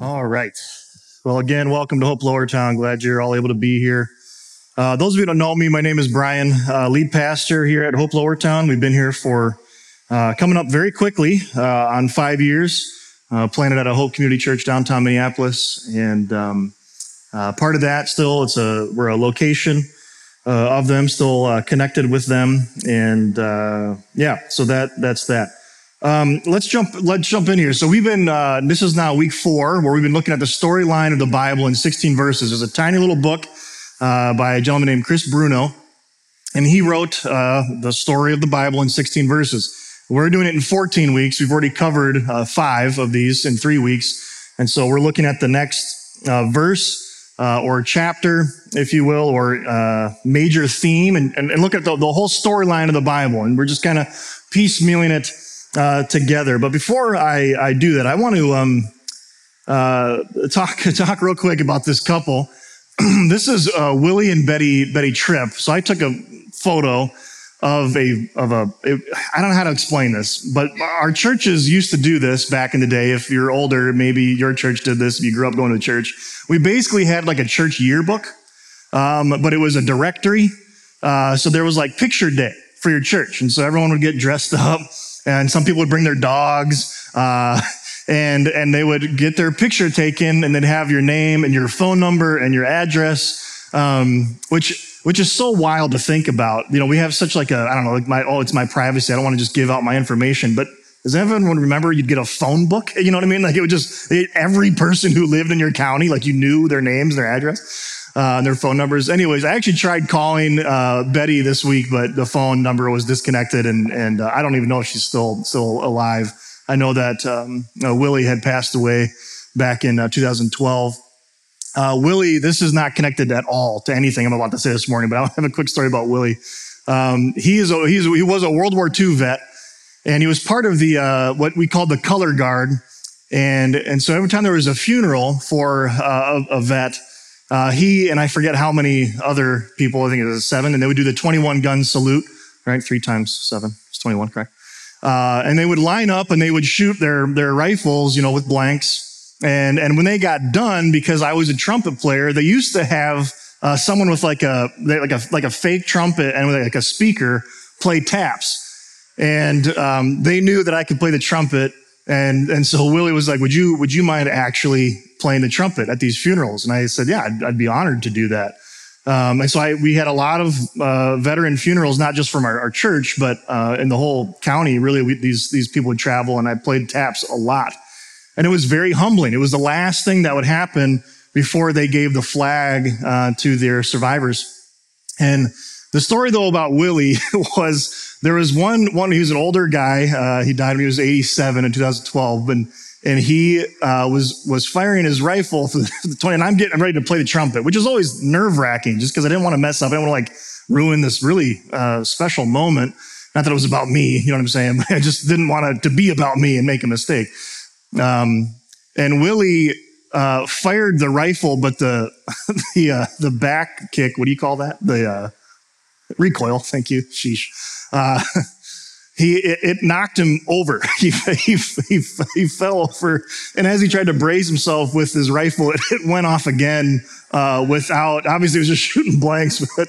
All right. Well, again, welcome to Hope Lower Town. Glad you're all able to be here. Uh, those of you who don't know me, my name is Brian, uh, lead pastor here at Hope Lower Town. We've been here for uh, coming up very quickly uh, on five years. Uh, planted at a Hope Community Church downtown Minneapolis, and um, uh, part of that still it's a we're a location of them, still connected with them, and yeah, so that that's that. Um, let's jump. Let's jump in here. So we've been. Uh, this is now week four, where we've been looking at the storyline of the Bible in 16 verses. There's a tiny little book uh, by a gentleman named Chris Bruno, and he wrote uh, the story of the Bible in 16 verses. We're doing it in 14 weeks. We've already covered uh, five of these in three weeks, and so we're looking at the next uh, verse. Uh, or chapter, if you will, or major theme, and, and, and look at the, the whole storyline of the Bible. And we're just kind of piecemealing it uh, together. But before I, I do that, I want to um, uh, talk talk real quick about this couple. this is uh, Willie and Betty Betty Tripp. So I took a photo of a of a. It, I don't know how to explain this, but our churches used to do this back in the day. If you're older, maybe your church did this. If you grew up going to church, we basically had like a church yearbook, um, but it was a directory. Uh, so there was like picture day for your church, and so everyone would get dressed up and some people would bring their dogs. Uh, and and they would get their picture taken, and then have your name and your phone number and your address, um, which which is so wild to think about. You know, we have such like a I don't know, like my oh, it's my privacy. I don't want to just give out my information, but does everyone remember you'd get a phone book? You know what I mean? Like it would just every person who lived in your county, like you knew their names, and their address uh, their phone numbers. Anyways, I actually tried calling uh, Betty this week, but the phone number was disconnected, and and uh, I don't even know if she's still still alive. I know that um, uh, Willie had passed away back in uh, 2012. Uh, Willie, this is not connected at all to anything I'm about to say this morning, but I'll have a quick story about Willie. Um, he is a, he's, he was a World War II vet, and he was part of the what we call the color guard. And, and so every time there was a funeral for a, a vet, uh, he and I forget how many other people, I think it was seven, and they would do the 21 gun salute, right? Three times seven, it's 21, correct? Uh, and they would line up and they would shoot their, their rifles, you know, with blanks. And, and when they got done, because I was a trumpet player, they used to have uh, someone with like a, like a, like a fake trumpet and with like a speaker play taps. And um, they knew that I could play the trumpet and, and so Willie was like, would you, would you mind actually playing the trumpet at these funerals? And I said, yeah, I'd, I'd be honored to do that. Um, and so I, we had a lot of uh, veteran funerals, not just from our, our church, but uh, in the whole county. Really, we, these these people would travel, and I played taps a lot, and it was very humbling. It was the last thing that would happen before they gave the flag uh, to their survivors. And the story, though, about Willie was there was one, one, he was an older guy. Uh, he died when he was 87 in 2012. And, and he, uh, was, was firing his rifle for the 20, and I'm getting I'm ready to play the trumpet, which is always nerve wracking just because I didn't want to mess up. I didn't want to like ruin this really, uh, special moment. Not that it was about me, you know what I'm saying? I just didn't want it to be about me and make a mistake. Um, and Willie, uh, fired the rifle, but the, the, uh, the back kick, what do you call that? The, uh, recoil. Thank you. Sheesh uh, he it, it, knocked him over. He, he, he, he, fell over, and as he tried to brace himself with his rifle, it, it went off again uh, without. Obviously, it was just shooting blanks, but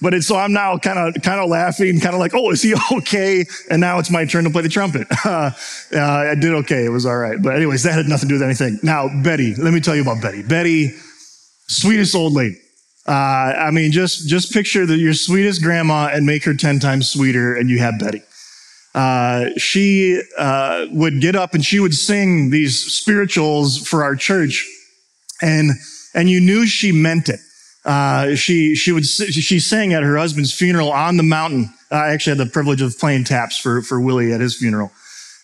but it's so I'm now kind of kind of laughing, kind of like, oh, is he okay? And now it's my turn to play the trumpet. Uh, uh, I did okay; it was all right. But anyways, that had nothing to do with anything. Now, Betty, let me tell you about Betty. Betty, sweetest old lady. Uh, I mean, just just picture your sweetest grandma and make her ten times sweeter, and you have Betty. Uh, she uh, would get up and she would sing these spirituals for our church, and and you knew she meant it. Uh, she she would she sang at her husband's funeral on the mountain. I actually had the privilege of playing taps for for Willie at his funeral,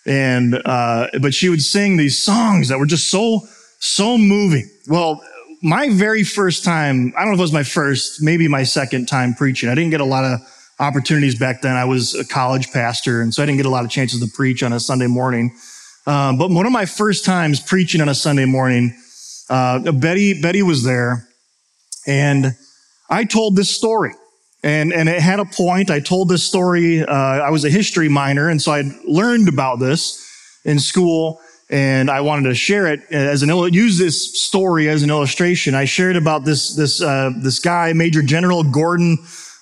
and uh, but she would sing these songs that were just so so moving. Well, my very first time, I don't know if it was my first, maybe my second time preaching. I didn't get a lot of opportunities back then. I was a college pastor, and so I didn't get a lot of chances to preach on a Sunday morning. Um, but one of my first times preaching on a Sunday morning, uh, Betty, Betty was there, and I told this story. And, and it had a point. I told this story. Uh, I was a history minor, and so I'd learned about this in school. And I wanted to share it as an use this story as an illustration. I shared about this this uh, this guy, Major General Gordon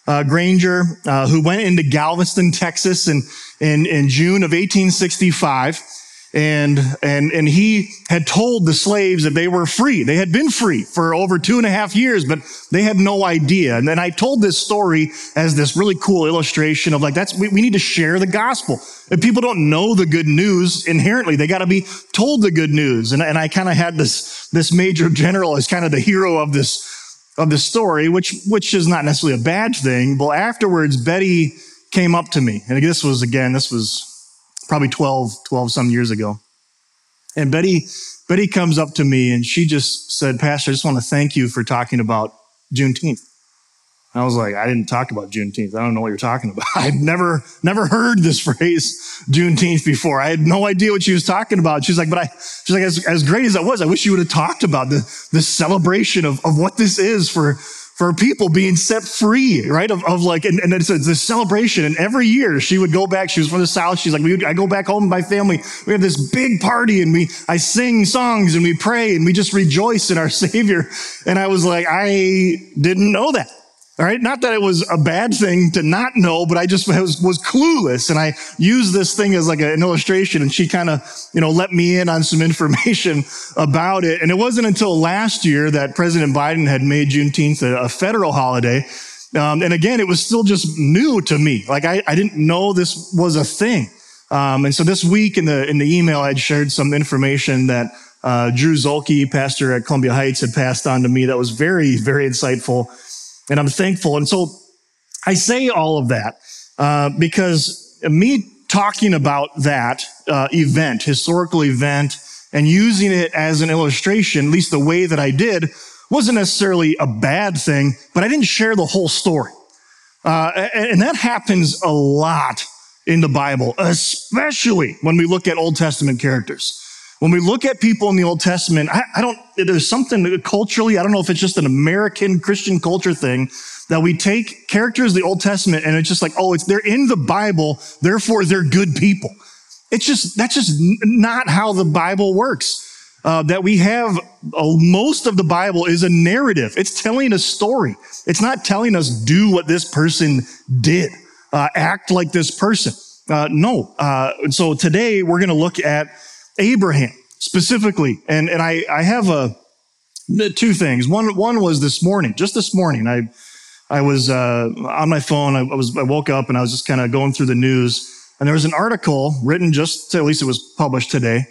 uh, Granger, uh, who went into Galveston, Texas, in in, in June of 1865 and and and he had told the slaves that they were free. They had been free for over two and a half years but they had no idea. And then i told this story as this really cool illustration of like that's we, we need to share the gospel. If people don't know the good news inherently they got to be told the good news. And, and i kind of had this this major general as kind of the hero of this of the story which which is not necessarily a bad thing but afterwards betty came up to me. And this was again this was probably 12, 12 some years ago. And Betty, Betty comes up to me and she just said, Pastor, I just want to thank you for talking about Juneteenth. And I was like, I didn't talk about Juneteenth. I don't know what you're talking about. I'd never, never heard this phrase Juneteenth before. I had no idea what she was talking about. She's like, but I, she's like, as, as great as that was, I wish you would have talked about the, the celebration of, of what this is for, for people being set free, right? Of, of like, and, and it's a, celebration. And every year she would go back. She was from the South. She's like, we, I go back home with my family. We have this big party and we, I sing songs and we pray and we just rejoice in our Savior. And I was like, I didn't know that. All right. Not that it was a bad thing to not know, but I just was, was clueless. And I used this thing as like an illustration and she kind of, you know, let me in on some information about it. And it wasn't until last year that President Biden had made Juneteenth a, a federal holiday. Um, and again, it was still just new to me. Like I, I didn't know this was a thing. Um, and so this week in the, in the email, I'd shared some information that, uh, Drew Zolke, pastor at Columbia Heights, had passed on to me that was very, very insightful. And I'm thankful. And so I say all of that uh, because me talking about that uh, event, historical event, and using it as an illustration, at least the way that I did, wasn't necessarily a bad thing, but I didn't share the whole story. Uh, and that happens a lot in the Bible, especially when we look at Old Testament characters. When we look at people in the Old Testament, I, I don't, there's something culturally, I don't know if it's just an American Christian culture thing that we take characters of the Old Testament and it's just like, oh, it's, they're in the Bible, therefore they're good people. It's just, that's just not how the Bible works. Uh, that we have uh, most of the Bible is a narrative. It's telling a story. It's not telling us do what this person did, uh, act like this person. Uh, no. Uh, so today we're going to look at Abraham specifically. And, and I, I have a, two things. One, one was this morning, just this morning, I, I was uh, on my phone. I, was, I woke up and I was just kind of going through the news. And there was an article written just, at least it was published today,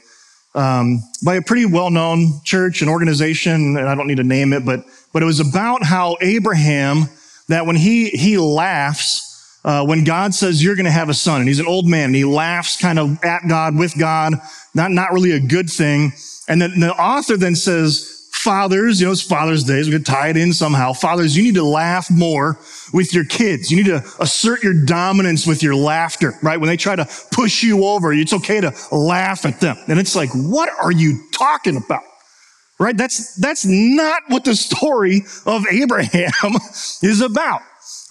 um, by a pretty well-known church and organization, and I don't need to name it, but but it was about how Abraham, that when he he laughs uh, when God says you're going to have a son, and he's an old man, and he laughs kind of at God, with God, not, not really a good thing. And then the author then says, fathers, you know, it's Father's Day, so we could tie it in somehow. Fathers, you need to laugh more with your kids. You need to assert your dominance with your laughter, right? When they try to push you over, it's okay to laugh at them. And it's like, what are you talking about? Right? That's, that's not what the story of Abraham is about.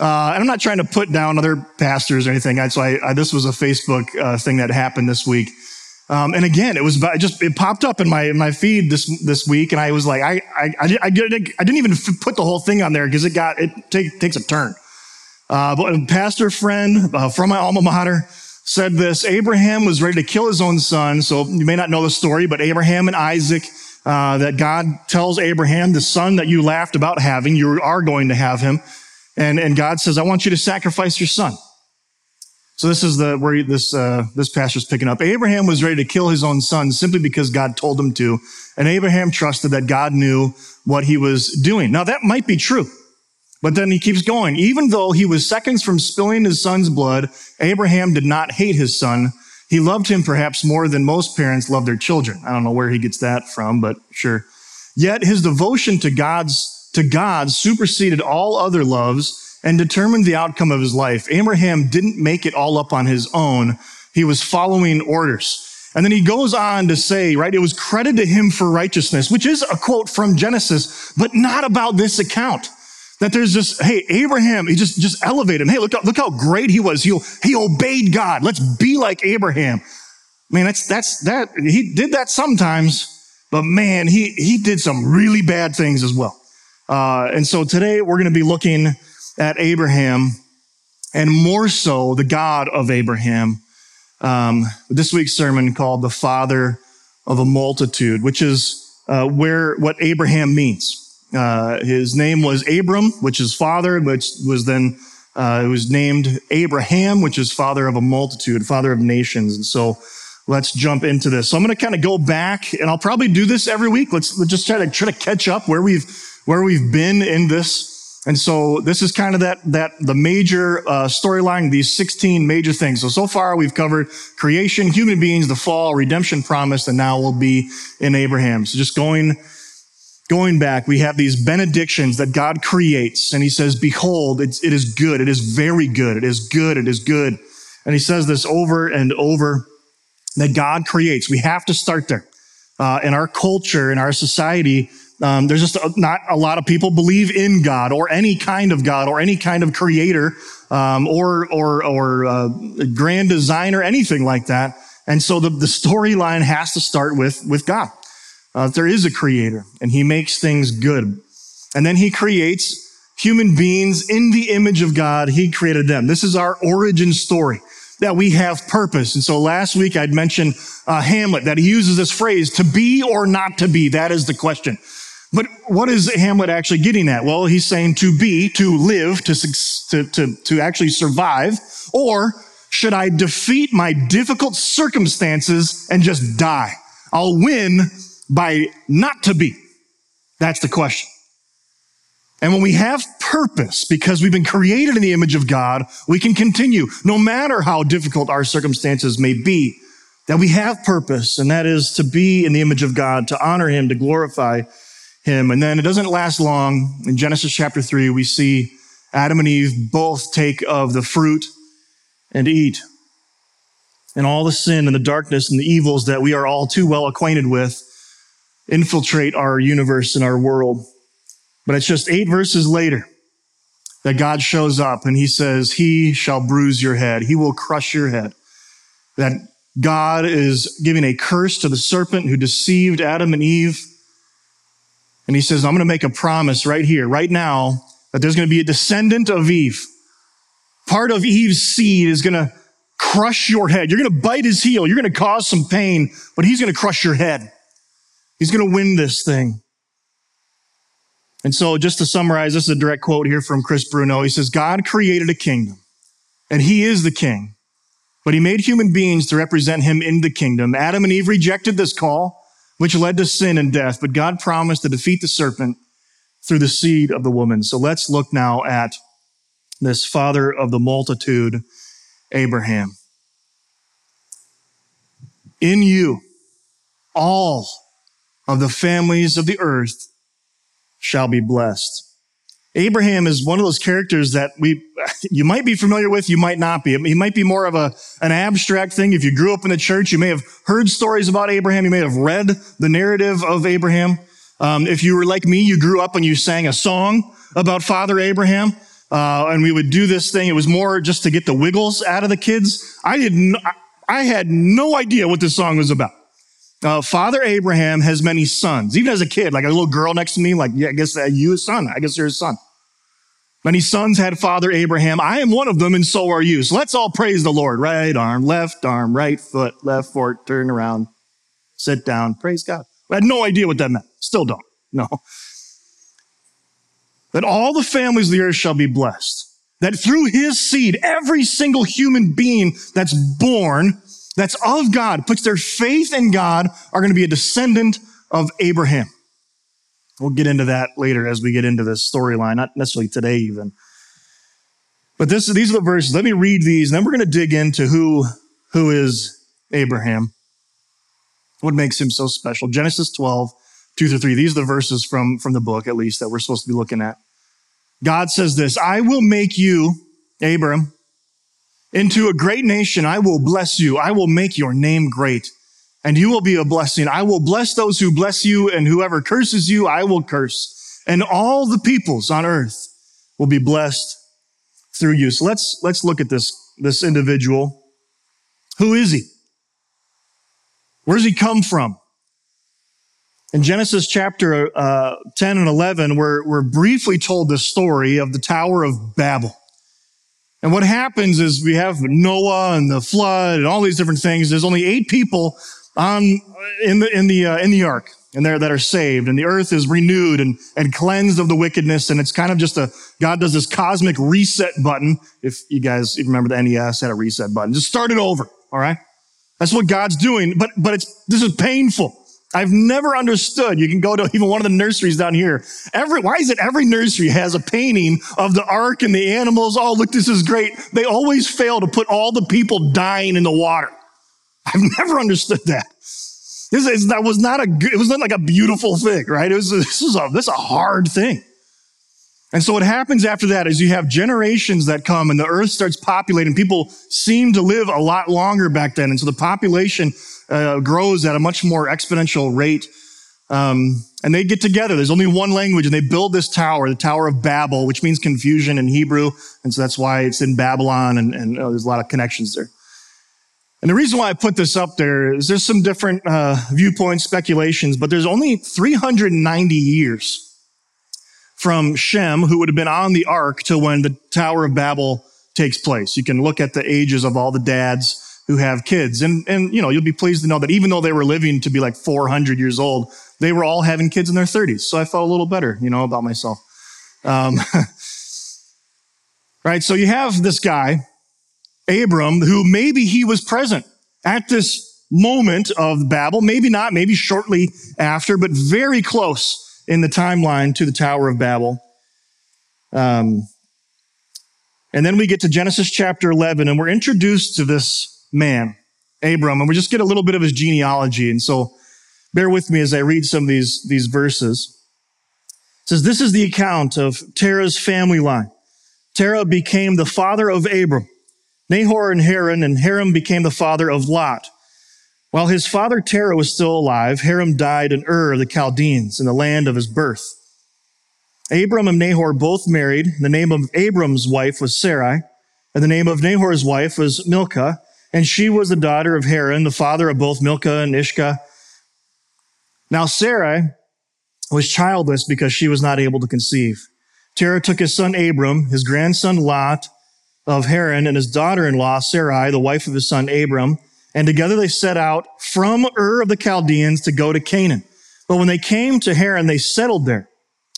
Uh, and I'm not trying to put down other pastors or anything. I, so I, I, this was a Facebook uh, thing that happened this week. Um, and again, it was about, just it popped up in my in my feed this this week, and I was like, I I I, I, didn't, I didn't even put the whole thing on there because it got it take, takes a turn. Uh, but a pastor friend uh, from my alma mater said this: Abraham was ready to kill his own son. So you may not know the story, but Abraham and Isaac. Uh, that God tells Abraham, the son that you laughed about having, you are going to have him. And, and God says, I want you to sacrifice your son. So this is the where this uh, this pastor's picking up. Abraham was ready to kill his own son simply because God told him to, and Abraham trusted that God knew what he was doing. Now that might be true, but then he keeps going. Even though he was seconds from spilling his son's blood, Abraham did not hate his son. He loved him perhaps more than most parents love their children. I don't know where he gets that from, but sure. Yet his devotion to God's to God superseded all other loves and determined the outcome of his life. Abraham didn't make it all up on his own. He was following orders. And then he goes on to say, right, it was credited to him for righteousness, which is a quote from Genesis, but not about this account. That there's just, hey, Abraham, he just, just elevate him. Hey, look, look how great he was. He, he obeyed God. Let's be like Abraham. Man, that's, that's, that, he did that sometimes, but man, he, he did some really bad things as well. Uh, and so today we're going to be looking at Abraham and more so the God of Abraham. Um, this week's sermon called the father of a multitude, which is uh, where what Abraham means. Uh, his name was Abram, which is father, which was then uh, it was named Abraham, which is father of a multitude, father of nations. And so let's jump into this. So I'm going to kind of go back, and I'll probably do this every week. Let's, let's just try to try to catch up where we've where we've been in this. And so this is kind of that that the major uh, storyline, these 16 major things. So so far we've covered creation, human beings, the fall, redemption promise, and now we'll be in Abraham. So just going going back, we have these benedictions that God creates, and He says, "Behold, it's, it is good. It is very good. It is good. It is good." And He says this over and over that God creates. We have to start there. Uh, in our culture, in our society, um, there's just a, not a lot of people believe in God or any kind of God or any kind of creator um, or or or uh, grand designer, anything like that. And so the, the storyline has to start with with God. Uh, there is a creator and he makes things good. And then he creates human beings in the image of God. He created them. This is our origin story that we have purpose. And so last week I'd mentioned uh, Hamlet that he uses this phrase to be or not to be. That is the question. But what is Hamlet actually getting at? Well, he's saying to be, to live, to, to, to, to actually survive, or should I defeat my difficult circumstances and just die? I'll win by not to be? That's the question. And when we have purpose, because we've been created in the image of God, we can continue, no matter how difficult our circumstances may be, that we have purpose, and that is to be in the image of God, to honor Him, to glorify Him. And then it doesn't last long. In Genesis chapter 3, we see Adam and Eve both take of the fruit and eat. And all the sin and the darkness and the evils that we are all too well acquainted with infiltrate our universe and our world. But it's just eight verses later that God shows up and he says, He shall bruise your head. He will crush your head. That God is giving a curse to the serpent who deceived Adam and Eve. And he says, I'm going to make a promise right here, right now, that there's going to be a descendant of Eve. Part of Eve's seed is going to crush your head. You're going to bite his heel. You're going to cause some pain, but he's going to crush your head. He's going to win this thing. And so, just to summarize, this is a direct quote here from Chris Bruno. He says, God created a kingdom, and he is the king, but he made human beings to represent him in the kingdom. Adam and Eve rejected this call, which led to sin and death, but God promised to defeat the serpent through the seed of the woman. So let's look now at this father of the multitude, Abraham. In you, all of the families of the earth shall be blessed. Abraham is one of those characters that we, you might be familiar with, you might not be. He might be more of a, an abstract thing. If you grew up in the church, you may have heard stories about Abraham. You may have read the narrative of Abraham. Um, if you were like me, you grew up and you sang a song about Father Abraham. Uh, and we would do this thing. It was more just to get the wiggles out of the kids. I didn't, I had no idea what this song was about. Uh, Father Abraham has many sons. Even as a kid, like a little girl next to me, like, yeah, I guess uh, you a son. I guess you're a son. Many sons had Father Abraham. I am one of them, and so are you. So let's all praise the Lord. Right arm, left arm, right foot, left foot, turn around, sit down, praise God. I had no idea what that meant. Still don't. No. That all the families of the earth shall be blessed. That through his seed, every single human being that's born that's of God, puts their faith in God, are going to be a descendant of Abraham. We'll get into that later as we get into this storyline, not necessarily today even. But this, these are the verses. Let me read these, and then we're going to dig into who, who is Abraham. What makes him so special? Genesis 12, 2 through 3. These are the verses from, from the book, at least, that we're supposed to be looking at. God says this I will make you, Abram, into a great nation. I will bless you. I will make your name great and you will be a blessing. I will bless those who bless you and whoever curses you, I will curse. And all the peoples on earth will be blessed through you. So let's, let's look at this, this individual. Who is he? Where does he come from? In Genesis chapter uh, 10 and 11, we're, we're briefly told the story of the Tower of Babel. And what happens is we have Noah and the flood and all these different things. There's only eight people on in the in the uh, in the ark and there that are saved. And the earth is renewed and, and cleansed of the wickedness. And it's kind of just a god does this cosmic reset button. If you guys remember the nes had a reset button. Just start it over all right? That's what god's doing. But but it's this is painful i've never understood. You can go to even one of the nurseries down here. Every why is it every nursery has a painting of the ark and the animals? Oh look this is great. They always fail to put all the people dying in the water. I've never understood that. This is, that was not a good, it was not like a beautiful thing, right? It was this is a this is a hard thing. And so what happens after that is you have generations that come and the earth starts populating. People seem to live a lot longer back then. And so the population uh, grows at a much more exponential rate. Um, and they get together. There's only one language and they build this tower, the Tower of Babel, which means confusion in Hebrew. And so that's why it's in Babylon and, and uh, there's a lot of connections there. And the reason why I put this up there is there's some different uh, viewpoints, speculations, but there's only 390 years from Shem, who would have been on the ark, to when the Tower of Babel takes place. You can look at the ages of all the dads who have kids, and and you know you'll be pleased to know that even though they were living to be like 400 years old, they were all having kids in their 30s. So I felt a little better, you know, about myself. Um, right. So you have this guy Abram, who maybe he was present at this moment of Babel, maybe not, maybe shortly after, but very close in the timeline to the Tower of Babel. Um, and then we get to Genesis chapter 11, and we're introduced to this man, Abram, and we just get a little bit of his genealogy. And so bear with me as I read some of these, these verses. It says, This is the account of Terah's family line. Terah became the father of Abram. Nahor and Haran, and Haran became the father of Lot. While his father Terah was still alive, Haran died in Ur of the Chaldeans, in the land of his birth. Abram and Nahor both married. The name of Abram's wife was Sarai, and the name of Nahor's wife was Milcah, and she was the daughter of Haran, the father of both Milcah and Iscah. Now Sarai was childless because she was not able to conceive. Terah took his son Abram, his grandson Lot, of Haran and his daughter-in-law Sarai, the wife of his son Abram, and together they set out from Ur of the Chaldeans to go to Canaan. But when they came to Haran, they settled there.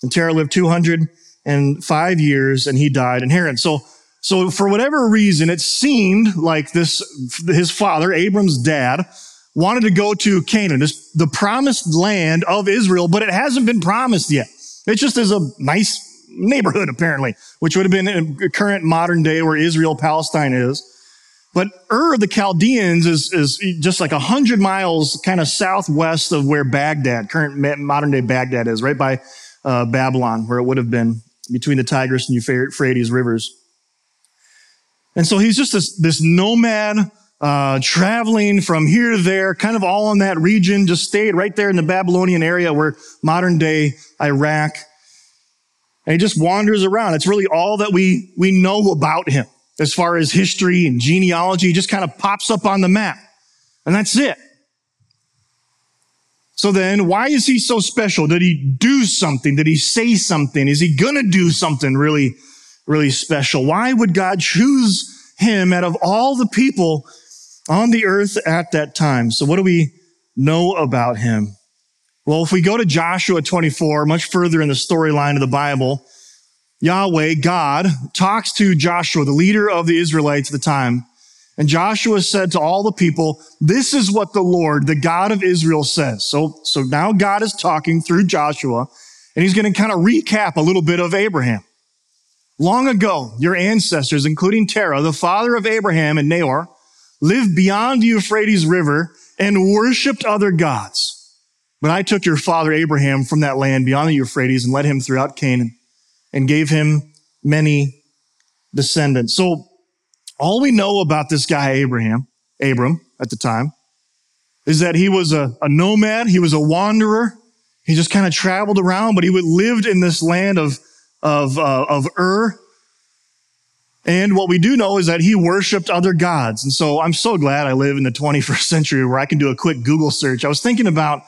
And Terah lived 205 years and he died in Haran. So, so for whatever reason, it seemed like this, his father, Abram's dad, wanted to go to Canaan, the promised land of Israel, but it hasn't been promised yet. It just is a nice neighborhood, apparently, which would have been in current modern day where Israel, Palestine is. But Ur of the Chaldeans is, is just like a hundred miles kind of southwest of where Baghdad, current modern day Baghdad is, right by uh, Babylon, where it would have been between the Tigris and Euphrates rivers. And so he's just this, this nomad, uh, traveling from here to there, kind of all in that region, just stayed right there in the Babylonian area where modern day Iraq and he just wanders around. It's really all that we, we know about him as far as history and genealogy. Just kind of pops up on the map. And that's it. So then, why is he so special? Did he do something? Did he say something? Is he gonna do something really, really special? Why would God choose him out of all the people on the earth at that time? So what do we know about him? Well, if we go to Joshua 24, much further in the storyline of the Bible, Yahweh, God, talks to Joshua, the leader of the Israelites at the time. And Joshua said to all the people, this is what the Lord, the God of Israel says. So, so now God is talking through Joshua and he's going to kind of recap a little bit of Abraham. Long ago, your ancestors, including Terah, the father of Abraham and Nahor, lived beyond the Euphrates River and worshiped other gods. But I took your father Abraham from that land beyond the Euphrates and led him throughout Canaan and gave him many descendants. So all we know about this guy, Abraham, Abram at the time, is that he was a, a nomad. He was a wanderer. He just kind of traveled around, but he lived in this land of, of, uh, of Ur. And what we do know is that he worshiped other gods. And so I'm so glad I live in the 21st century where I can do a quick Google search. I was thinking about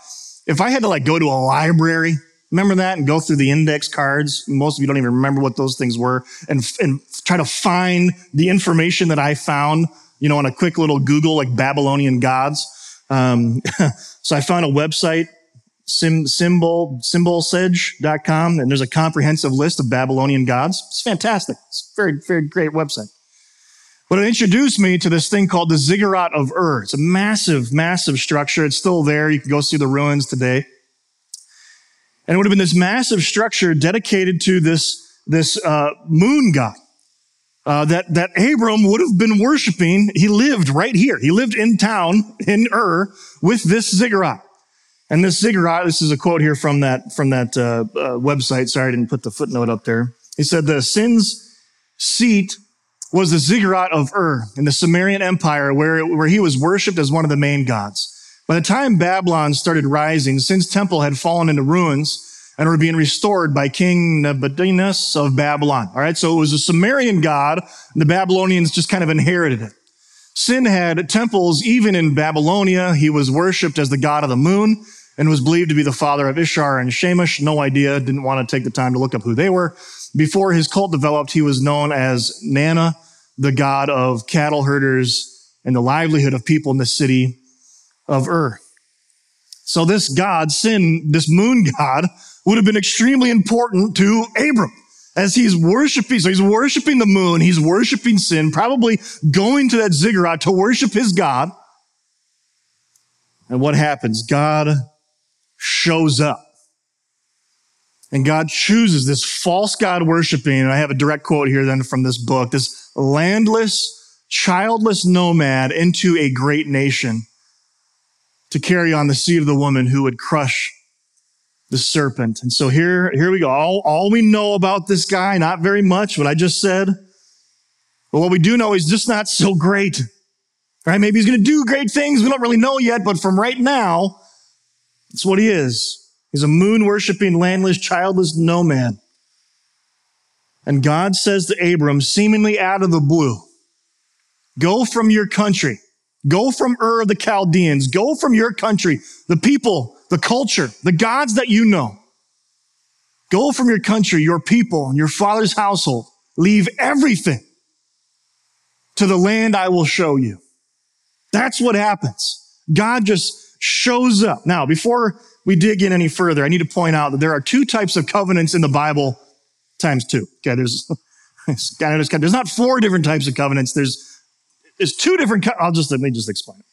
if I had to like go to a library, remember that, and go through the index cards. Most of you don't even remember what those things were and, and try to find the information that I found, you know, on a quick little Google, like Babylonian gods. Um, so I found a website sim, symbol, symbolsage.com, and there's a comprehensive list of Babylonian gods. It's fantastic. It's a very, very great website. But it introduced me to this thing called the Ziggurat of Ur. It's a massive, massive structure. It's still there. You can go see the ruins today. And it would have been this massive structure dedicated to this, this uh, moon god uh, that, that Abram would have been worshiping. He lived right here. He lived in town in Ur with this ziggurat. And this ziggurat, this is a quote here from that, from that uh, uh, website. Sorry, I didn't put the footnote up there. He said, the Sin's seat was the ziggurat of Ur in the Sumerian Empire where, where he was worshiped as one of the main gods. By the time Babylon started rising, Sin's temple had fallen into ruins and were being restored by King Nabonidus of Babylon. All right. So it was a Sumerian god. And the Babylonians just kind of inherited it. Sin had temples even in Babylonia. He was worshiped as the god of the moon and was believed to be the father of Ishtar and Shamash. No idea, didn't want to take the time to look up who they were. Before his cult developed, he was known as Nanna, the god of cattle herders and the livelihood of people in the city of Ur. So this god, Sin, this moon god, would have been extremely important to Abram as he's worshiping. So he's worshiping the moon. He's worshiping Sin, probably going to that ziggurat to worship his God. And what happens? God shows up. And God chooses this false God worshiping, and I have a direct quote here then from this book, this landless, childless nomad into a great nation to carry on the seed of the woman who would crush the serpent. And so here, here we go. All, all we know about this guy, not very much, what I just said. But what we do know is just not so great. Right? Maybe he's going to do great things. We don't really know yet, but from right now, that's what he is. He's a moon worshiping, landless, childless nomad. And God says to Abram, seemingly out of the blue, go from your country. Go from Ur of the Chaldeans. Go from your country, the people, the culture, the gods that you know. Go from your country, your people, and your father's household. Leave everything to the land I will show you. That's what happens. God just shows up. Now, before we dig in any further, I need to point out that there are two types of covenants in the Bible times two. Okay, there's, there's not four different types of covenants. There's, there's two different, I'll just, let me just explain it.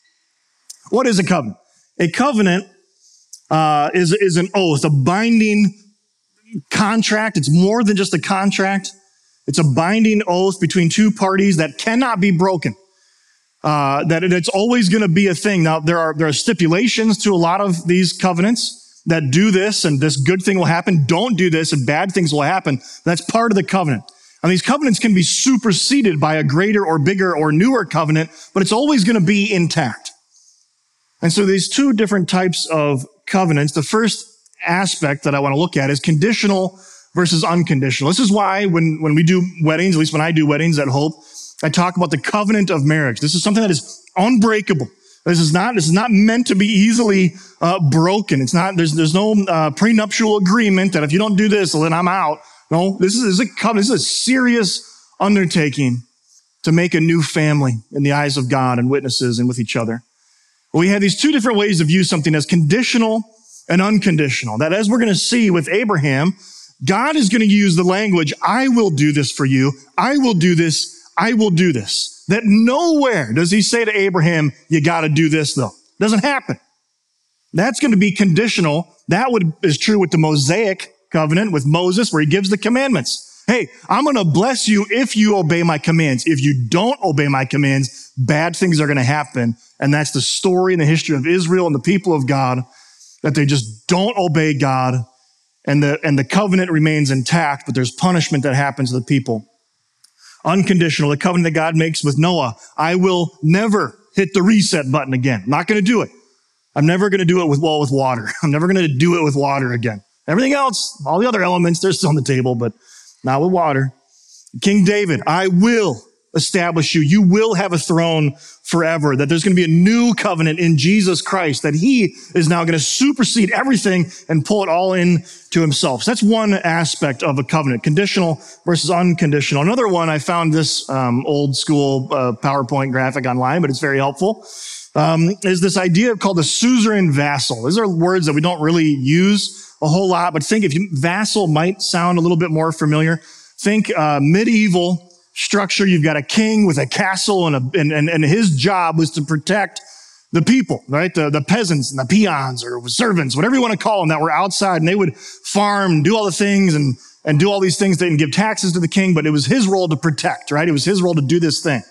What is a covenant? A covenant uh, is, is an oath, a binding contract. It's more than just a contract. It's a binding oath between two parties that cannot be broken uh, that it's always going to be a thing. Now, there are, there are stipulations to a lot of these covenants that do this and this good thing will happen. Don't do this and bad things will happen. That's part of the covenant. And these covenants can be superseded by a greater or bigger or newer covenant, but it's always going to be intact. And so these two different types of covenants, the first aspect that I want to look at is conditional versus unconditional. This is why when, when we do weddings, at least when I do weddings at Hope, I talk about the covenant of marriage. This is something that is unbreakable. This is not, this is not meant to be easily uh, broken. It's not, there's, there's no uh, prenuptial agreement that if you don't do this, then I'm out. No, this is, this is a. This is a serious undertaking to make a new family in the eyes of God and witnesses and with each other. we have these two different ways to view something as conditional and unconditional. That as we're going to see with Abraham, God is going to use the language, I will do this for you. I will do this I will do this. That nowhere does he say to Abraham, you got to do this though. Doesn't happen. That's going to be conditional. That would, is true with the Mosaic covenant with Moses where he gives the commandments. Hey, I'm going to bless you if you obey my commands. If you don't obey my commands, bad things are going to happen. And that's the story in the history of Israel and the people of God that they just don't obey God and the, and the covenant remains intact, but there's punishment that happens to the people unconditional, the covenant that God makes with Noah. I will never hit the reset button again. I'm not going to do it. I'm never going to do it with, well, with water. I'm never going to do it with water again. Everything else, all the other elements, they're still on the table, but not with water. King David, I will establish you. You will have a throne forever, that there's going to be a new covenant in Jesus Christ, that he is now going to supersede everything and pull it all in to himself. So that's one aspect of a covenant, conditional versus unconditional. Another one, I found this um, old school uh, PowerPoint graphic online, but it's very helpful, um, is this idea called the suzerain vassal. These are words that we don't really use a whole lot, but think if you, vassal might sound a little bit more familiar. Think uh, medieval structure. You've got a king with a castle and, a, and, and, and his job was to protect the people, right? The, the peasants and the peons or servants, whatever you want to call them that were outside and they would farm, do all the things and, and do all these things They didn't give taxes to the king, but it was his role to protect, right? It was his role to do this thing.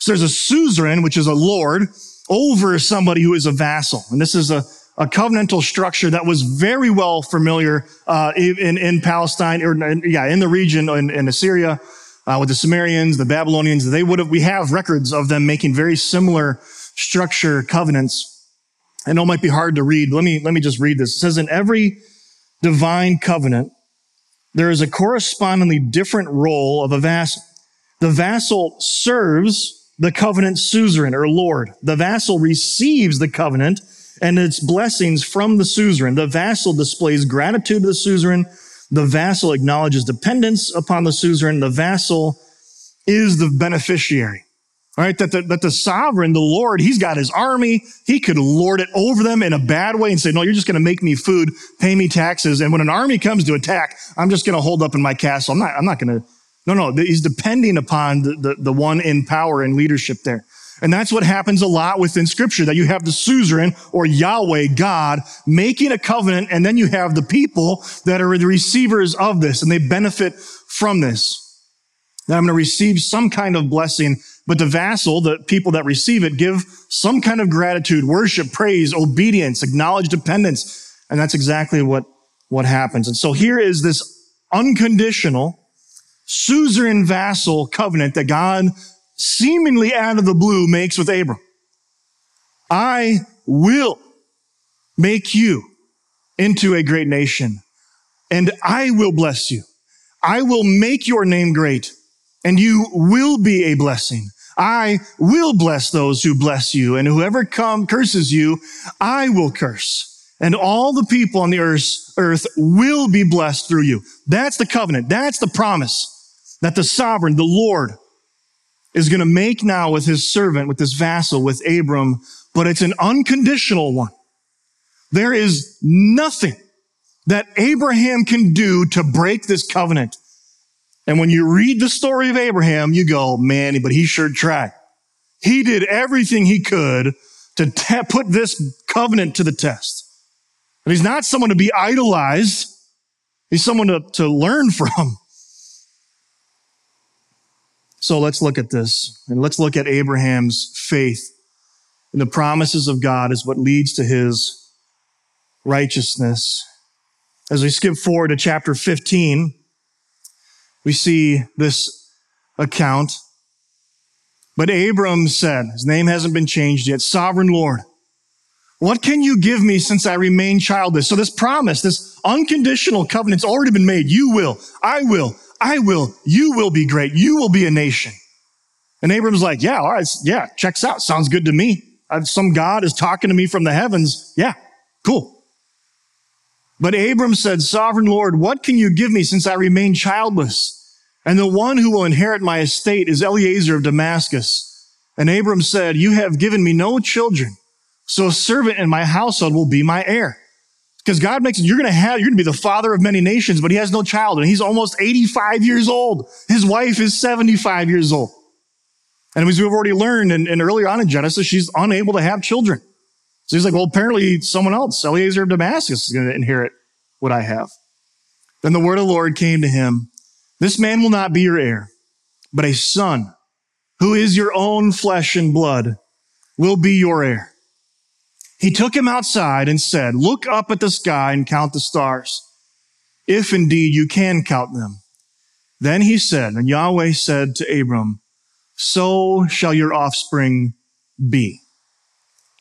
So there's a suzerain, which is a lord over somebody who is a vassal. And this is a, a covenantal structure that was very well familiar, uh, in, in Palestine or yeah, in the region in, in Assyria uh, with the Sumerians, the Babylonians, they would have, we have records of them making very similar structure covenants. I know it might be hard to read. Let me, let me just read this. It says, in every divine covenant, there is a correspondingly different role of a vassal. The vassal serves the covenant suzerain or lord. The vassal receives the covenant and its blessings from the suzerain. The vassal displays gratitude to the suzerain the vassal acknowledges dependence upon the suzerain. The vassal is the beneficiary. Right? That the, that the sovereign, the Lord, he's got his army. He could lord it over them in a bad way and say, no, you're just going to make me food, pay me taxes. And when an army comes to attack, I'm just going to hold up in my castle. I'm not, I'm not going to, no, no, he's depending upon the, the, the one in power and leadership there. And that's what happens a lot within scripture, that you have the suzerain or Yahweh, God, making a covenant, and then you have the people that are the receivers of this, and they benefit from this. That I'm going to receive some kind of blessing, but the vassal, the people that receive it, give some kind of gratitude, worship, praise, obedience, acknowledge dependence. And that's exactly what, what happens. And so here is this unconditional suzerain vassal covenant that God seemingly out of the blue makes with Abram. I will make you into a great nation and I will bless you. I will make your name great and you will be a blessing. I will bless those who bless you and whoever come curses you, I will curse. And all the people on the earth, earth will be blessed through you. That's the covenant. That's the promise that the sovereign, the Lord, is going to make now with his servant, with this vassal, with Abram, but it's an unconditional one. There is nothing that Abraham can do to break this covenant. And when you read the story of Abraham, you go, man, but he sure tried. He did everything he could to te- put this covenant to the test. And he's not someone to be idolized. He's someone to, to learn from. So let's look at this and let's look at Abraham's faith in the promises of God is what leads to his righteousness. As we skip forward to chapter 15, we see this account. But Abram said, his name hasn't been changed yet, sovereign Lord, what can you give me since I remain childless? So this promise, this unconditional covenant's already been made. You will, I will, I will, you will be great. You will be a nation. And Abram's like, yeah, all right. Yeah, checks out. Sounds good to me. Some God is talking to me from the heavens. Yeah, cool. But Abram said, sovereign Lord, what can you give me since I remain childless? And the one who will inherit my estate is Eliezer of Damascus. And Abram said, you have given me no children. So a servant in my household will be my heir. Because God makes you're to have, you're to be the father of many nations, but he has no child and he's almost 85 years old. His wife is 75 years old. And as we've already learned and, earlier on in Genesis, she's unable to have children. So he's like, well, apparently someone else, Eliezer of Damascus is going to inherit what I have. Then the word of the Lord came to him. This man will not be your heir, but a son who is your own flesh and blood will be your heir. He took him outside and said, look up at the sky and count the stars, if indeed you can count them. Then he said, and Yahweh said to Abram, so shall your offspring be.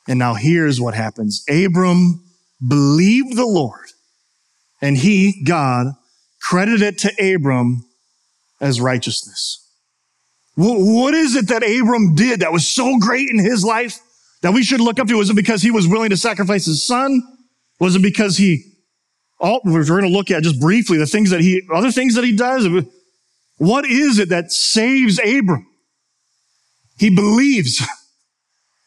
And now here's what happens. Abram believed the Lord and he, God, credited it to Abram as righteousness. What is it that Abram did that was so great in his life that we should look up to? Was it because he was willing to sacrifice his son? Was it because he, oh, we're going to look at just briefly the things that he, other things that he does. What is it that saves Abram? He believes.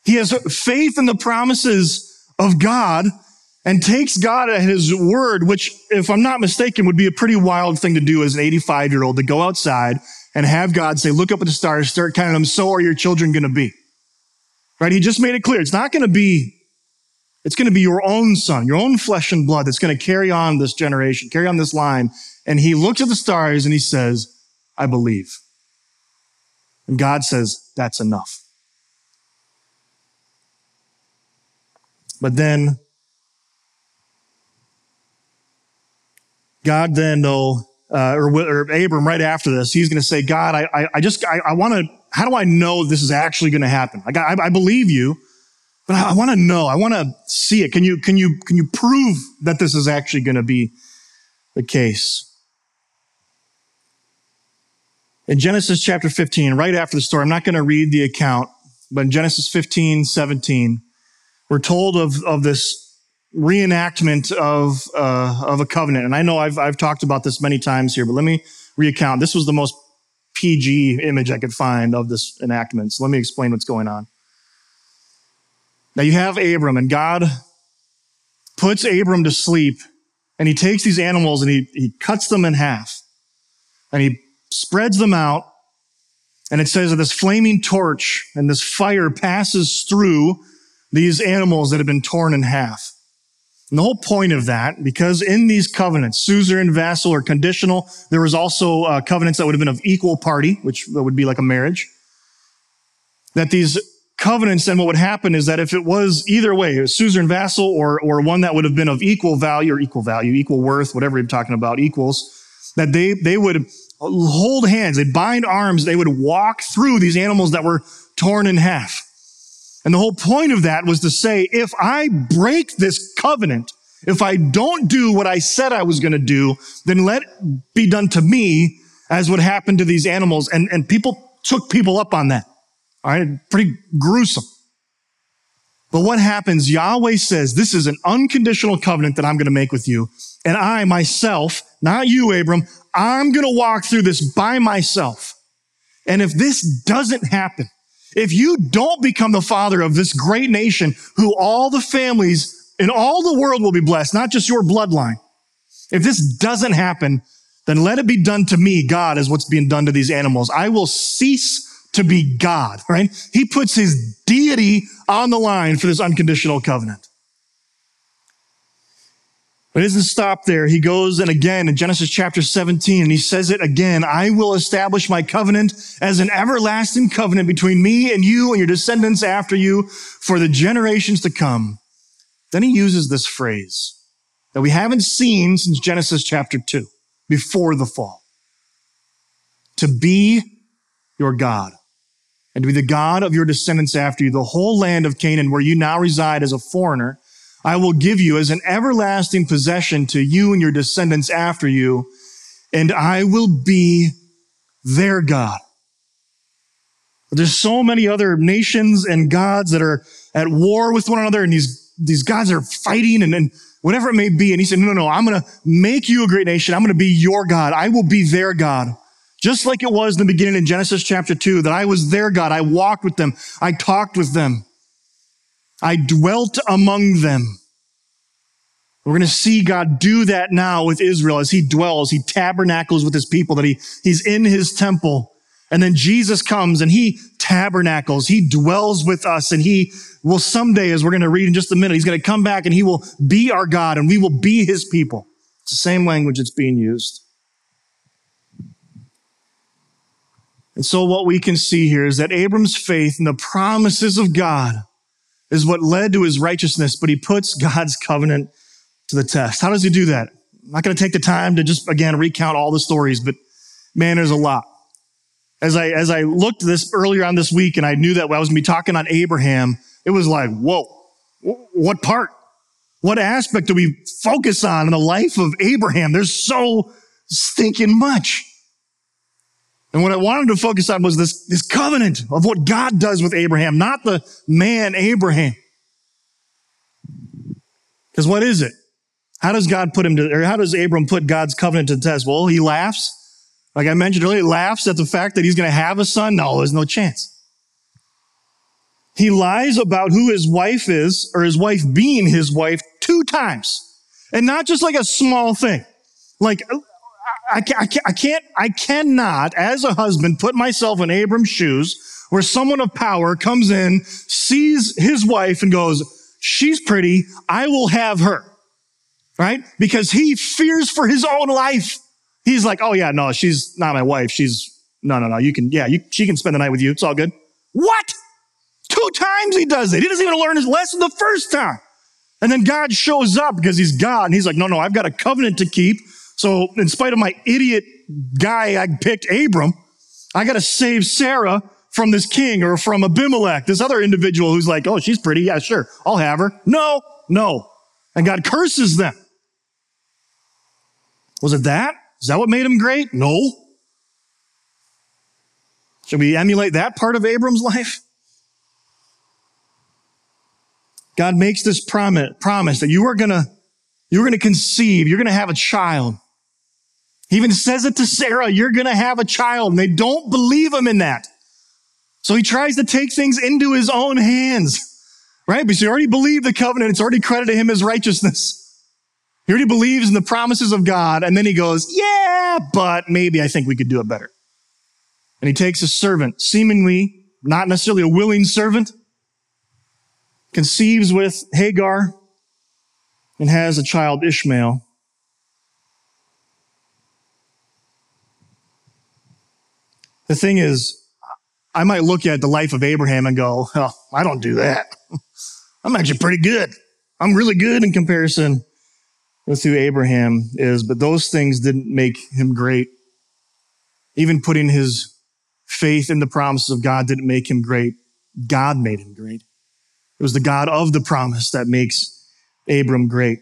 He has faith in the promises of God and takes God at his word, which, if I'm not mistaken, would be a pretty wild thing to do as an 85 year old to go outside and have God say, look up at the stars, start counting them. So are your children going to be. Right? He just made it clear. It's not going to be, it's going to be your own son, your own flesh and blood that's going to carry on this generation, carry on this line. And he looks at the stars and he says, I believe. And God says, that's enough. But then God then, though, uh, or, or, Abram right after this, he's going to say, God, I, I, I just, I, I want to, how do I know this is actually going to happen? Like, I, I believe you, but I, I want to know. I want to see it. Can you, can you, can you prove that this is actually going to be the case? In Genesis chapter 15, right after the story, I'm not going to read the account, but in Genesis 15, 17, we're told of, of this reenactment of uh, of a covenant. And I know I've I've talked about this many times here, but let me recount. This was the most PG image I could find of this enactment. So let me explain what's going on. Now you have Abram, and God puts Abram to sleep, and he takes these animals and he, he cuts them in half, and he spreads them out. And it says that this flaming torch and this fire passes through these animals that have been torn in half. And the whole point of that, because in these covenants, suzerain, vassal, or conditional, there was also uh, covenants that would have been of equal party, which would be like a marriage. That these covenants, then what would happen is that if it was either way, a suzerain vassal or, or one that would have been of equal value or equal value, equal worth, whatever you're talking about, equals, that they, they would hold hands, they'd bind arms, they would walk through these animals that were torn in half. And the whole point of that was to say, if I break this covenant, if I don't do what I said I was going to do, then let be done to me as what happened to these animals. And, and people took people up on that. All right. Pretty gruesome. But what happens? Yahweh says, this is an unconditional covenant that I'm going to make with you. And I myself, not you, Abram, I'm going to walk through this by myself. And if this doesn't happen, if you don't become the father of this great nation who all the families in all the world will be blessed, not just your bloodline. If this doesn't happen, then let it be done to me, God, as what's being done to these animals. I will cease to be God, right? He puts his deity on the line for this unconditional covenant. But it doesn't stop there. He goes and again in Genesis chapter 17, and he says it again. I will establish my covenant as an everlasting covenant between me and you and your descendants after you for the generations to come. Then he uses this phrase that we haven't seen since Genesis chapter 2, before the fall. To be your God and to be the God of your descendants after you, the whole land of Canaan where you now reside as a foreigner I will give you as an everlasting possession to you and your descendants after you, and I will be their God. There's so many other nations and gods that are at war with one another, and these, these gods are fighting and, and whatever it may be. And he said, No, no, no, I'm going to make you a great nation. I'm going to be your God. I will be their God. Just like it was in the beginning in Genesis chapter 2, that I was their God. I walked with them. I talked with them. I dwelt among them. We're going to see God do that now with Israel as he dwells, he tabernacles with his people, that he, he's in his temple. And then Jesus comes and he tabernacles, he dwells with us, and he will someday, as we're going to read in just a minute, he's going to come back and he will be our God and we will be his people. It's the same language that's being used. And so what we can see here is that Abram's faith in the promises of God is what led to his righteousness, but he puts God's covenant to the test. How does he do that? I'm not going to take the time to just, again, recount all the stories, but man, there's a lot. As I, as I looked this earlier on this week and I knew that I was going to be talking on Abraham, it was like, whoa, what part? What aspect do we focus on in the life of Abraham? There's so stinking much. And what I wanted to focus on was this, this covenant of what God does with Abraham, not the man Abraham. Because what is it? How does God put him to, or how does Abram put God's covenant to the test? Well, he laughs. Like I mentioned earlier, laughs at the fact that he's going to have a son. No, there's no chance. He lies about who his wife is, or his wife being his wife, two times. And not just like a small thing. Like, I, I, I can't, I cannot, as a husband, put myself in Abram's shoes where someone of power comes in, sees his wife and goes, she's pretty. I will have her. Right? Because he fears for his own life. He's like, oh yeah, no, she's not my wife. She's, no, no, no. You can, yeah, you, she can spend the night with you. It's all good. What? Two times he does it. He doesn't even learn his lesson the first time. And then God shows up because he's God and he's like, no, no, I've got a covenant to keep. So in spite of my idiot guy I picked, Abram, I got to save Sarah from this king or from Abimelech, this other individual who's like, oh, she's pretty. Yeah, sure. I'll have her. No, no. And God curses them. Was it that? Is that what made him great? No. Should we emulate that part of Abram's life? God makes this promise, promise that you are gonna, you're gonna conceive, you're gonna have a child. He even says it to Sarah, you're gonna have a child, and they don't believe him in that. So he tries to take things into his own hands, right? Because he already believed the covenant, it's already credited him as righteousness. He already believes in the promises of God, and then he goes, yeah, but maybe I think we could do it better. And he takes a servant, seemingly not necessarily a willing servant, conceives with Hagar and has a child, Ishmael. The thing is, I might look at the life of Abraham and go, oh, I don't do that. I'm actually pretty good. I'm really good in comparison with who Abraham is, but those things didn't make him great. Even putting his faith in the promises of God didn't make him great. God made him great. It was the God of the promise that makes Abram great.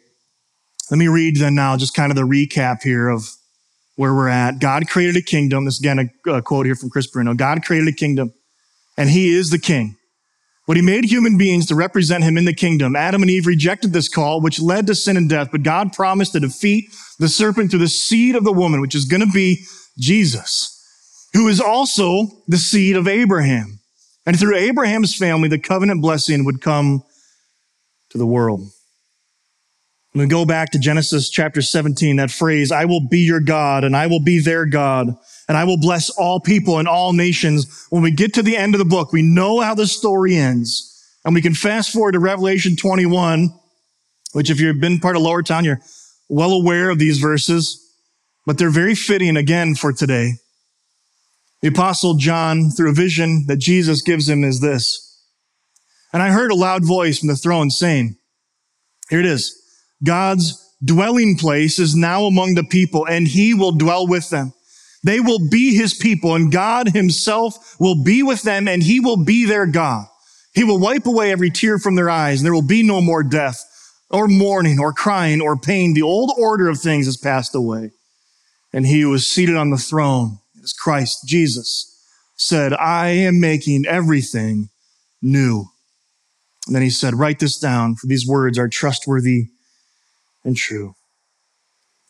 Let me read then now just kind of the recap here of where we're at. God created a kingdom. This is again a, a quote here from Chris Bruno. God created a kingdom and he is the king. But he made human beings to represent him in the kingdom. Adam and Eve rejected this call, which led to sin and death, but God promised to defeat the serpent through the seed of the woman, which is going to be Jesus, who is also the seed of Abraham. And through Abraham's family, the covenant blessing would come to the world. We go back to Genesis chapter 17, that phrase, I will be your God and I will be their God and I will bless all people and all nations. When we get to the end of the book, we know how the story ends. And we can fast forward to Revelation 21, which if you've been part of Lower Town, you're well aware of these verses, but they're very fitting again for today. The apostle John, through a vision that Jesus gives him, is this. And I heard a loud voice from the throne saying, here it is. God's dwelling place is now among the people and he will dwell with them. They will be his people and God himself will be with them and he will be their God. He will wipe away every tear from their eyes and there will be no more death or mourning or crying or pain. The old order of things has passed away. And he who was seated on the throne is Christ Jesus, said, I am making everything new. And then he said, Write this down, for these words are trustworthy and true.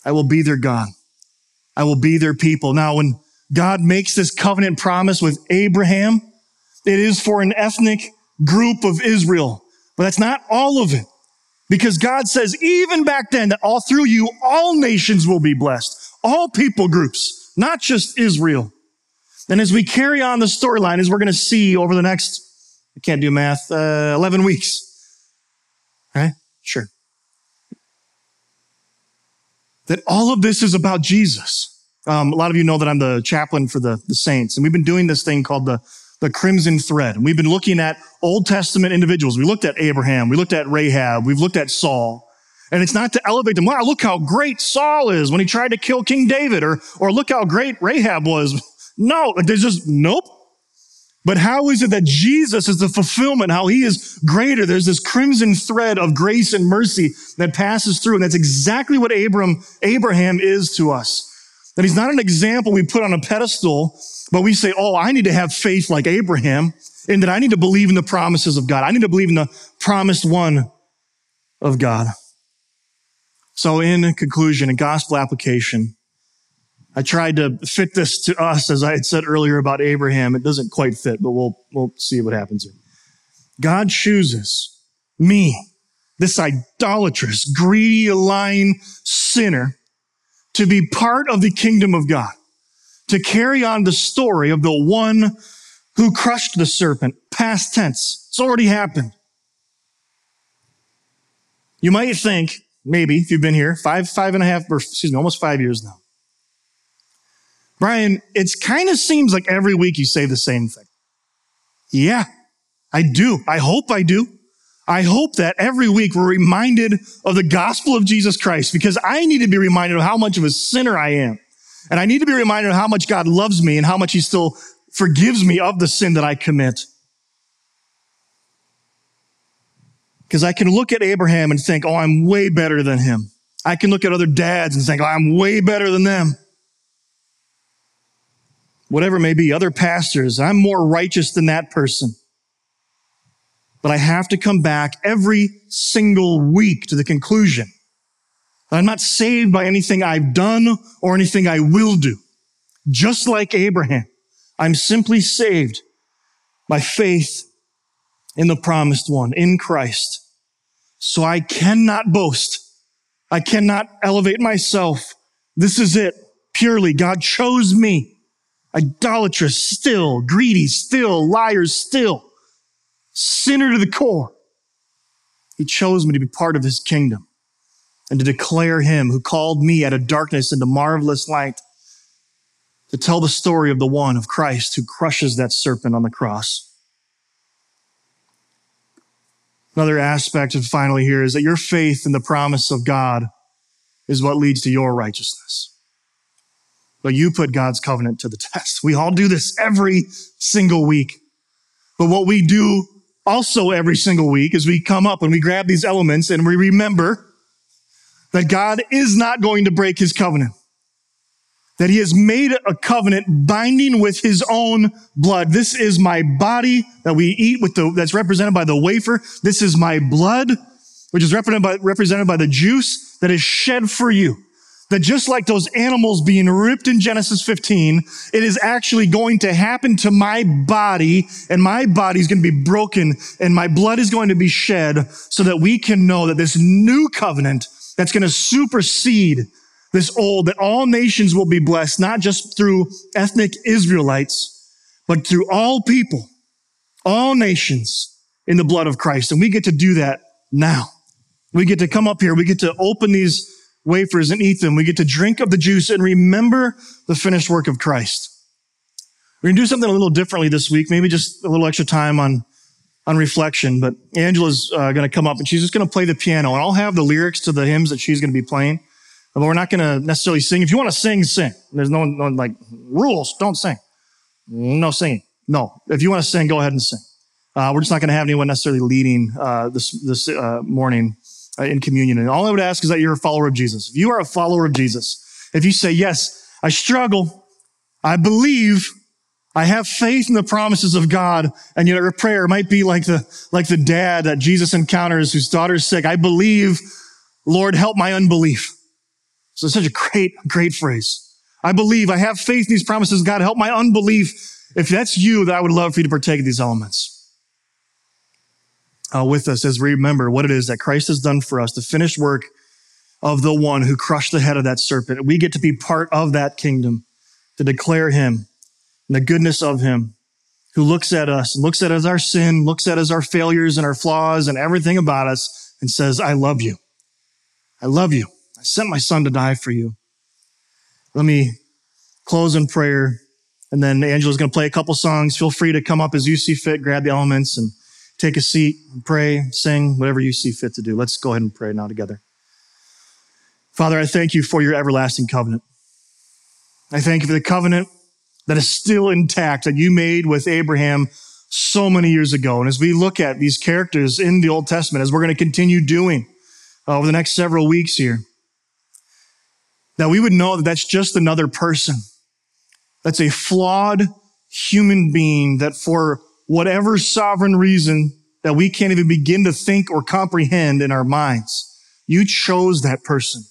I will be their God. I will be their people. Now, when God makes this covenant promise with Abraham, it is for an ethnic group of Israel, but that's not all of it. Because God says, even back then, that all through you, all nations will be blessed, all people groups not just Israel. And as we carry on the storyline, as we're going to see over the next, I can't do math, uh, 11 weeks. Right? Sure. That all of this is about Jesus. Um, a lot of you know that I'm the chaplain for the, the saints, and we've been doing this thing called the, the crimson thread. And we've been looking at Old Testament individuals. We looked at Abraham, we looked at Rahab, we've looked at Saul. And it's not to elevate them. Wow, look how great Saul is when he tried to kill King David, or, or look how great Rahab was. No, there's just, nope. But how is it that Jesus is the fulfillment, how he is greater? There's this crimson thread of grace and mercy that passes through. And that's exactly what Abram, Abraham is to us. That he's not an example we put on a pedestal, but we say, oh, I need to have faith like Abraham, and that I need to believe in the promises of God. I need to believe in the promised one of God. So, in conclusion, a gospel application, I tried to fit this to us as I had said earlier about Abraham. It doesn't quite fit, but we'll, we'll see what happens here. God chooses me, this idolatrous, greedy, lying sinner, to be part of the kingdom of God, to carry on the story of the one who crushed the serpent, past tense. It's already happened. You might think, maybe, if you've been here, five, five and a half, or excuse me, almost five years now. Brian, it kind of seems like every week you say the same thing. Yeah, I do. I hope I do. I hope that every week we're reminded of the gospel of Jesus Christ because I need to be reminded of how much of a sinner I am. And I need to be reminded of how much God loves me and how much he still forgives me of the sin that I commit. Because I can look at Abraham and think, oh, I'm way better than him. I can look at other dads and think, oh, I'm way better than them. Whatever it may be, other pastors, I'm more righteous than that person. But I have to come back every single week to the conclusion that I'm not saved by anything I've done or anything I will do. Just like Abraham, I'm simply saved by faith in the promised one, in Christ. So I cannot boast. I cannot elevate myself. This is it. Purely, God chose me. Idolatrous still, greedy still, liars still, sinner to the core. He chose me to be part of his kingdom and to declare him who called me out of darkness into marvelous light to tell the story of the one of Christ who crushes that serpent on the cross. Another aspect of finally here is that your faith in the promise of God is what leads to your righteousness. But you put God's covenant to the test. We all do this every single week. But what we do also every single week is we come up and we grab these elements and we remember that God is not going to break his covenant that he has made a covenant binding with his own blood. This is my body that we eat with the, that's represented by the wafer. This is my blood, which is represented by, represented by the juice that is shed for you. That just like those animals being ripped in Genesis 15, it is actually going to happen to my body and my body is going to be broken and my blood is going to be shed so that we can know that this new covenant that's going to supersede this old, that all nations will be blessed, not just through ethnic Israelites, but through all people, all nations in the blood of Christ. And we get to do that now. We get to come up here. We get to open these wafers and eat them. We get to drink of the juice and remember the finished work of Christ. We're going to do something a little differently this week, maybe just a little extra time on, on reflection. But Angela's uh, going to come up and she's just going to play the piano, and I'll have the lyrics to the hymns that she's going to be playing but we're not going to necessarily sing. If you want to sing, sing. There's no, no like rules. Don't sing. No singing. No. If you want to sing, go ahead and sing. Uh, we're just not going to have anyone necessarily leading uh, this this uh, morning Uh, in communion. And all I would ask is that you're a follower of Jesus. If you are a follower of Jesus, if you say yes, I struggle, I believe, I have faith in the promises of God, and yet your prayer might be like the like the dad that Jesus encounters whose daughter's sick. I believe, Lord, help my unbelief. So it's such a great, great phrase. I believe, I have faith in these promises. God, help my unbelief. If that's you, that I would love for you to partake of these elements. Uh, with us as we remember what it is that Christ has done for us, the finished work of the one who crushed the head of that serpent. We get to be part of that kingdom to declare him and the goodness of him who looks at us looks at us our sin, looks at us our failures and our flaws and everything about us and says, I love you. I love you. I sent my son to die for you. Let me close in prayer. And then Angela's going to play a couple songs. Feel free to come up as you see fit, grab the elements and take a seat pray, sing, whatever you see fit to do. Let's go ahead and pray now together. Father, I thank you for your everlasting covenant. I thank you for the covenant that is still intact that you made with Abraham so many years ago. And as we look at these characters in the Old Testament, as we're going to continue doing uh, over the next several weeks here, that we would know that that's just another person. That's a flawed human being that for whatever sovereign reason that we can't even begin to think or comprehend in our minds, you chose that person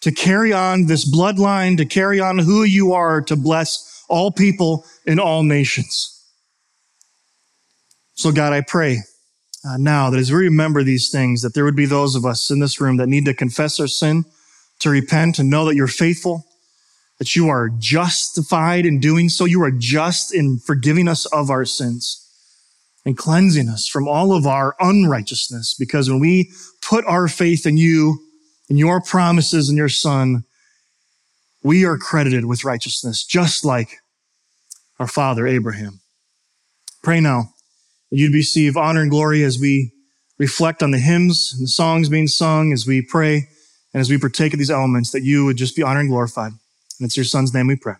to carry on this bloodline, to carry on who you are, to bless all people in all nations. So God, I pray uh, now that as we remember these things, that there would be those of us in this room that need to confess our sin, to repent and know that you're faithful, that you are justified in doing so. You are just in forgiving us of our sins and cleansing us from all of our unrighteousness. Because when we put our faith in you and your promises and your son, we are credited with righteousness, just like our father Abraham. Pray now that you'd receive honor and glory as we reflect on the hymns and the songs being sung, as we pray and as we partake of these elements, that you would just be honored and glorified. And it's your son's name we pray.